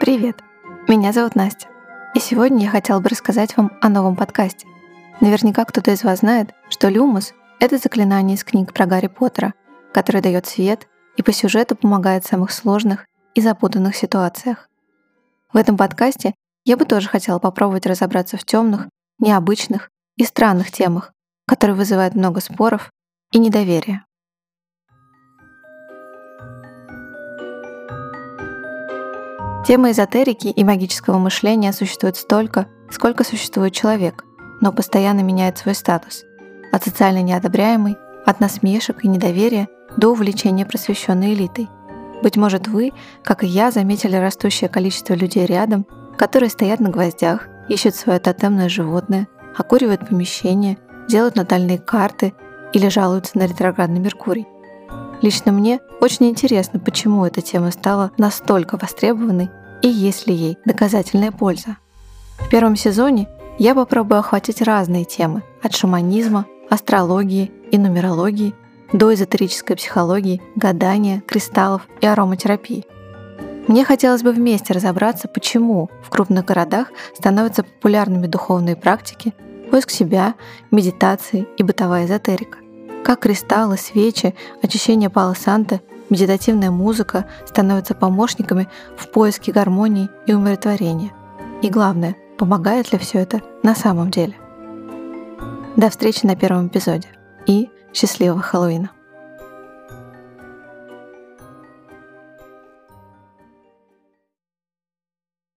Привет! Меня зовут Настя. И сегодня я хотела бы рассказать вам о новом подкасте. Наверняка кто-то из вас знает, что люмус — это заклинание из книг про Гарри Поттера, которое дает свет и по сюжету помогает в самых сложных и запутанных ситуациях. В этом подкасте я бы тоже хотела попробовать разобраться в темных, необычных и странных темах, которые вызывают много споров и недоверия. Тема эзотерики и магического мышления существует столько, сколько существует человек, но постоянно меняет свой статус. От социально неодобряемой, от насмешек и недоверия до увлечения просвещенной элитой. Быть может, вы, как и я, заметили растущее количество людей рядом, которые стоят на гвоздях, ищут свое тотемное животное, окуривают помещение, делают натальные карты или жалуются на ретроградный Меркурий. Лично мне очень интересно, почему эта тема стала настолько востребованной и есть ли ей доказательная польза. В первом сезоне я попробую охватить разные темы от шаманизма, астрологии и нумерологии до эзотерической психологии, гадания, кристаллов и ароматерапии. Мне хотелось бы вместе разобраться, почему в крупных городах становятся популярными духовные практики, поиск себя, медитации и бытовая эзотерика. Как кристаллы, свечи, очищение Пало Санта, медитативная музыка становятся помощниками в поиске гармонии и умиротворения. И главное, помогает ли все это на самом деле. До встречи на первом эпизоде и счастливого Хэллоуина!